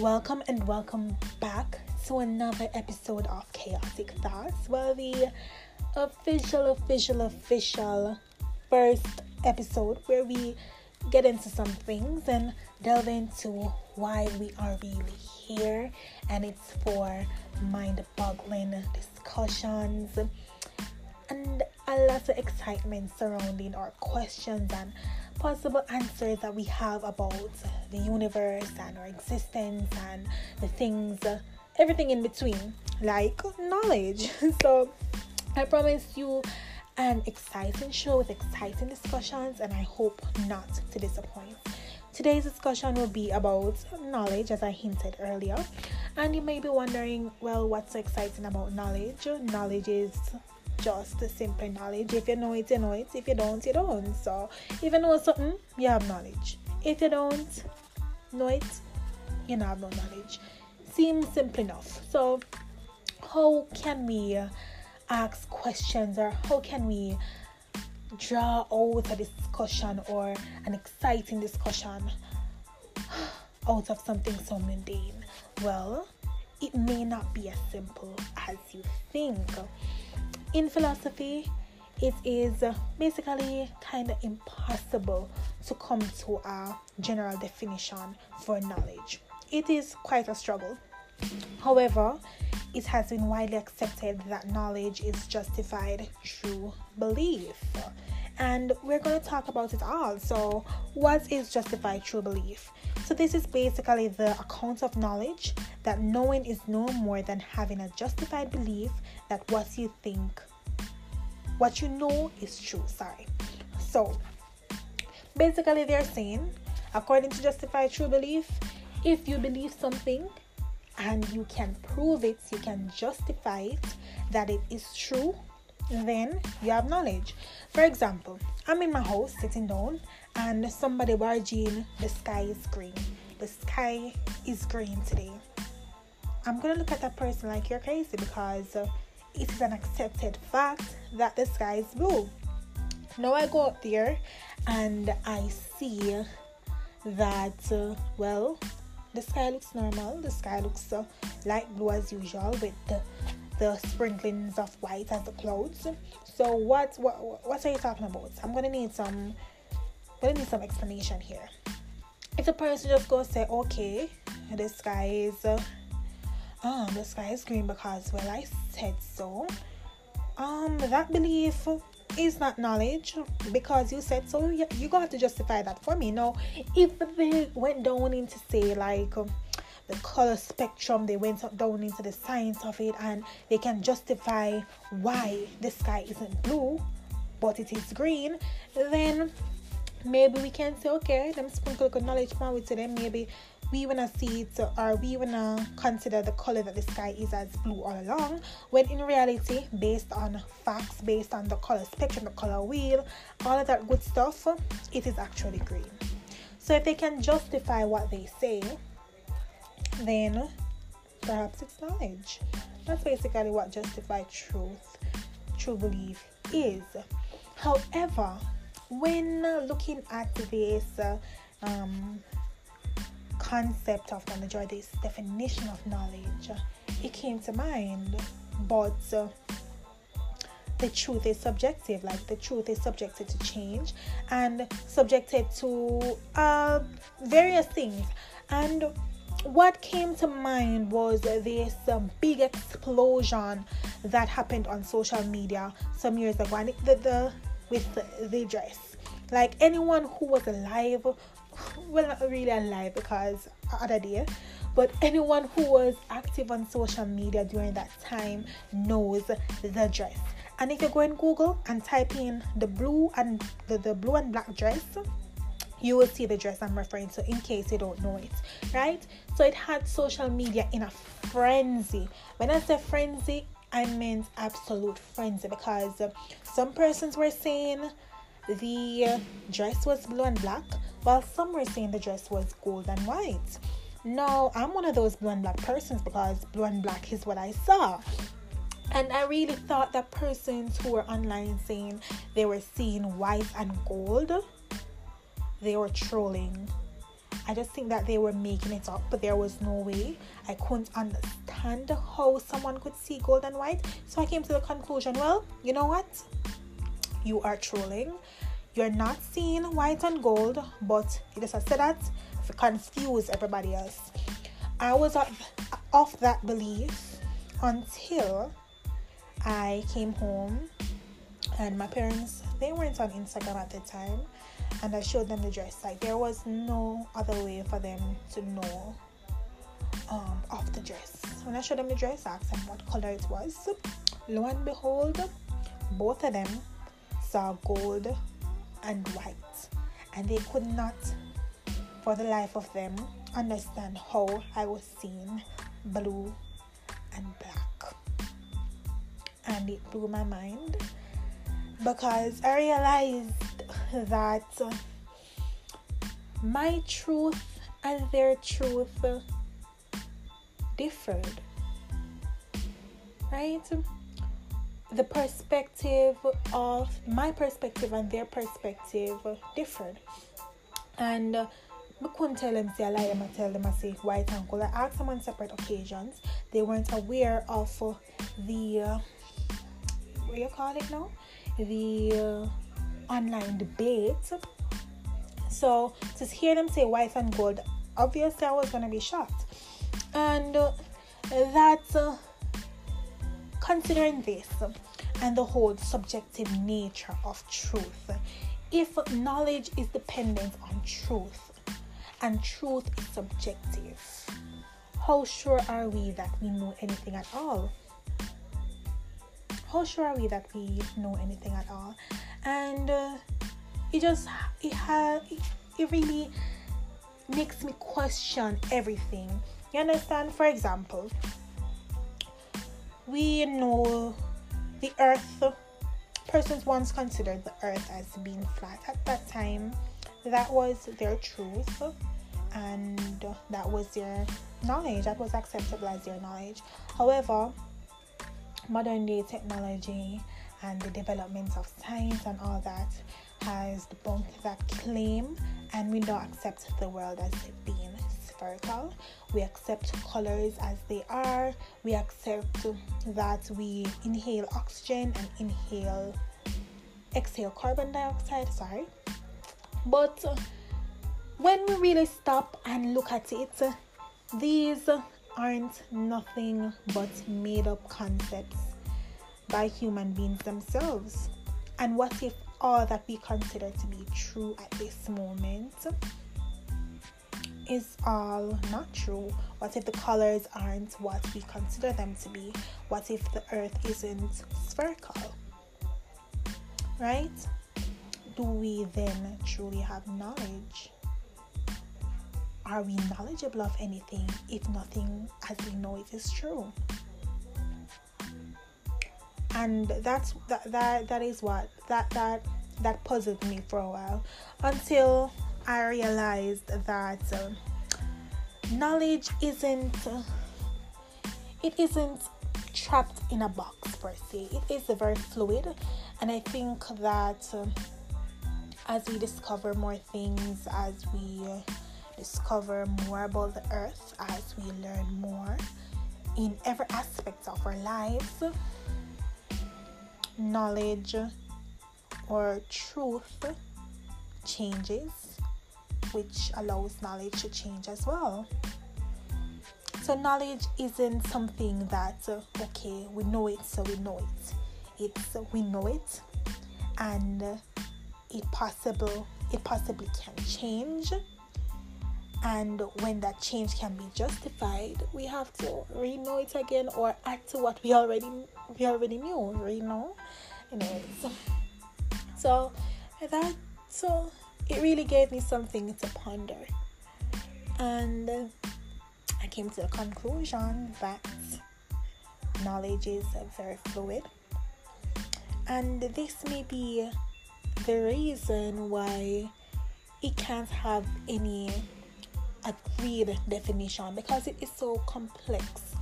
Welcome and welcome back to another episode of Chaotic Thoughts. Well, the official, official, official first episode where we get into some things and delve into why we are really here, and it's for mind boggling discussions and a lot of excitement surrounding our questions and possible answers that we have about the universe and our existence and the things, everything in between, like knowledge. So, I promise you an exciting show with exciting discussions, and I hope not to disappoint. Today's discussion will be about knowledge, as I hinted earlier. And you may be wondering, well, what's so exciting about knowledge? Knowledge is just simple knowledge. If you know it, you know it. If you don't, you don't. So if you know something, you have knowledge. If you don't know it, you have no knowledge. Seems simple enough. So how can we ask questions or how can we draw out a discussion or an exciting discussion out of something so mundane? Well, it may not be as simple as you think in philosophy, it is basically kind of impossible to come to a general definition for knowledge. It is quite a struggle. However, it has been widely accepted that knowledge is justified true belief. And we're going to talk about it all. So, what is justified true belief? So, this is basically the account of knowledge that knowing is no more than having a justified belief that what you think, what you know is true. Sorry. So basically, they're saying, according to justified true belief, if you believe something and you can prove it, you can justify it that it is true, then you have knowledge. For example, I'm in my house sitting down and somebody barging, the sky is green. The sky is green today. I'm gonna look at that person like you're crazy because it is an accepted fact that the sky is blue. Now I go out there and I see that, uh, well, the sky looks normal. The sky looks uh, light blue as usual with the, the sprinklings of white as the clouds. So what what what are you talking about? I'm gonna need some gonna need some explanation here. If the person just goes say, okay, the sky is uh, um the sky is green because well I said so. Um that belief is not knowledge because you said so you, got to justify that for me. Now if they went down into say like um, the color spectrum they went down into the science of it and they can justify why the sky isn't blue but it is green then maybe we can say okay let them sprinkle good knowledge power to them maybe we wanna see it or we wanna consider the color that the sky is as blue all along when in reality based on facts based on the color spectrum the color wheel all of that good stuff it is actually green. So if they can justify what they say then perhaps it's knowledge. That's basically what justified truth true belief is. However when looking at this uh, um, concept of knowledge or this definition of knowledge, it came to mind. But uh, the truth is subjective, like the truth is subjected to change and subjected to uh, various things. And what came to mind was this um, big explosion that happened on social media some years ago, and the, the with the, dress. Like anyone who was alive well not really alive because other day but anyone who was active on social media during that time knows the dress and if you go in google and type in the blue and the, the blue and black dress you will see the dress I'm referring to in case you don't know it, right? So it had social media in a frenzy. When I say frenzy, I meant absolute frenzy because some persons were saying the dress was blue and black, while some were saying the dress was gold and white. No, I'm one of those blue and black persons because blue and black is what I saw. And I really thought that persons who were online saying they were seeing white and gold, they were trolling. I just think that they were making it up, but there was no way. I couldn't understand how someone could see gold and white. So I came to the conclusion well, you know what? You are trolling. You're not seeing white and gold, but you just said that to confuse everybody else. I was off that belief until I came home and my parents they weren't on Instagram at the time and I showed them the dress. Like there was no other way for them to know um, of the dress. When I showed them the dress, I asked them what color it was. Lo and behold, both of them saw gold and white, and they could not, for the life of them, understand how I was seeing blue and black. And it blew my mind because I realized that my truth and their truth differed. Right? The perspective of my perspective and their perspective differed. And uh, I couldn't tell them, say I lie I tell them, I say white gold. I asked them on separate occasions. They weren't aware of the, uh, what do you call it now? the uh, online debate. So to hear them say white and gold, obviously I was gonna be shocked. And uh, that uh, considering this and the whole subjective nature of truth, if knowledge is dependent on truth and truth is subjective, how sure are we that we know anything at all? how sure are we that we know anything at all and uh, it just it has it, it really makes me question everything. You understand? For example we know the earth persons once considered the earth as being flat. At that time that was their truth and that was their knowledge. That was acceptable as their knowledge. However modern day technology and the development of science and all that has debunked that claim. And we don't accept the world as being spherical. We accept colors as they are. We accept that we inhale oxygen and inhale exhale carbon dioxide sorry. But when we really stop and look at it these aren't nothing but made up concepts by human beings themselves. And what if all that we consider to be true at this moment is all not true? What if the colors aren't what we consider them to be? What if the earth isn't spherical? Right? Do we then truly have knowledge? are we knowledgeable of anything if nothing as we know it is true? And that's that that that is what that that that puzzled me for a while until I realized that uh, knowledge isn't it isn't trapped in a box per se. It is very fluid, and I think that uh, as we discover more things, as we discover more about the earth as we learn more in every aspect of our lives. Knowledge or truth changes, which allows knowledge to change as well. So, knowledge isn't something that, okay, we know it, so we know it. It's we know it, and it possible it possibly can change and when that change can be justified we have to re-know it again or add to what we already we already knew you know? Anyways. So that so it really gave me something to ponder. And i came to the conclusion that knowledge is very fluid. And this may be the reason why it can't have any agreed definition because it is so complex.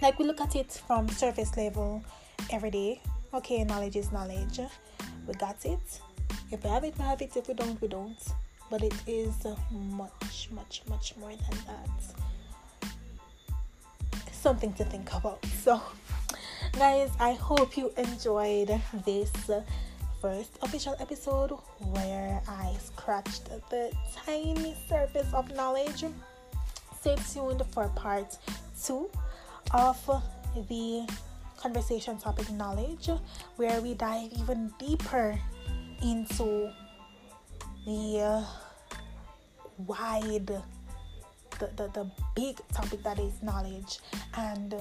Like we look at it from surface level every day. Okay, knowledge is knowledge. We got it. If we have it, we have it. If we don't, we don't. but it is much, much, much more than that. Something to think about. So, guys, I hope you enjoyed this first official episode where I scratched the tiny surface of knowledge. Stay tuned for part two of the conversation topic knowledge, where we dive even deeper into the uh, wide, the, the, the big topic that is knowledge, and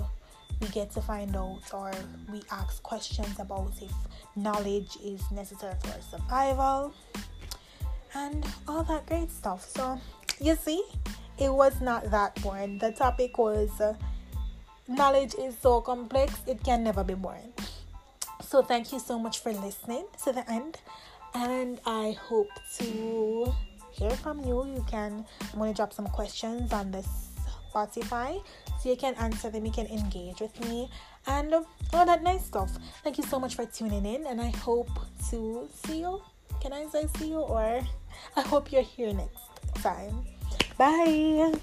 we get to find out or we ask questions about if knowledge is necessary for survival and all that great stuff. So, you see, it was not that boring. The topic was. Uh, knowledge is so complex, it can never be boring. So, thank you so much for listening to the end, and I hope to hear from you. You can, I'm going to drop some questions on this Spotify so you can answer them, you can engage with me, and um, all that nice stuff. Thank you so much for tuning in, and I hope to see you. Can I say see you, or I hope you're here next time. Bye.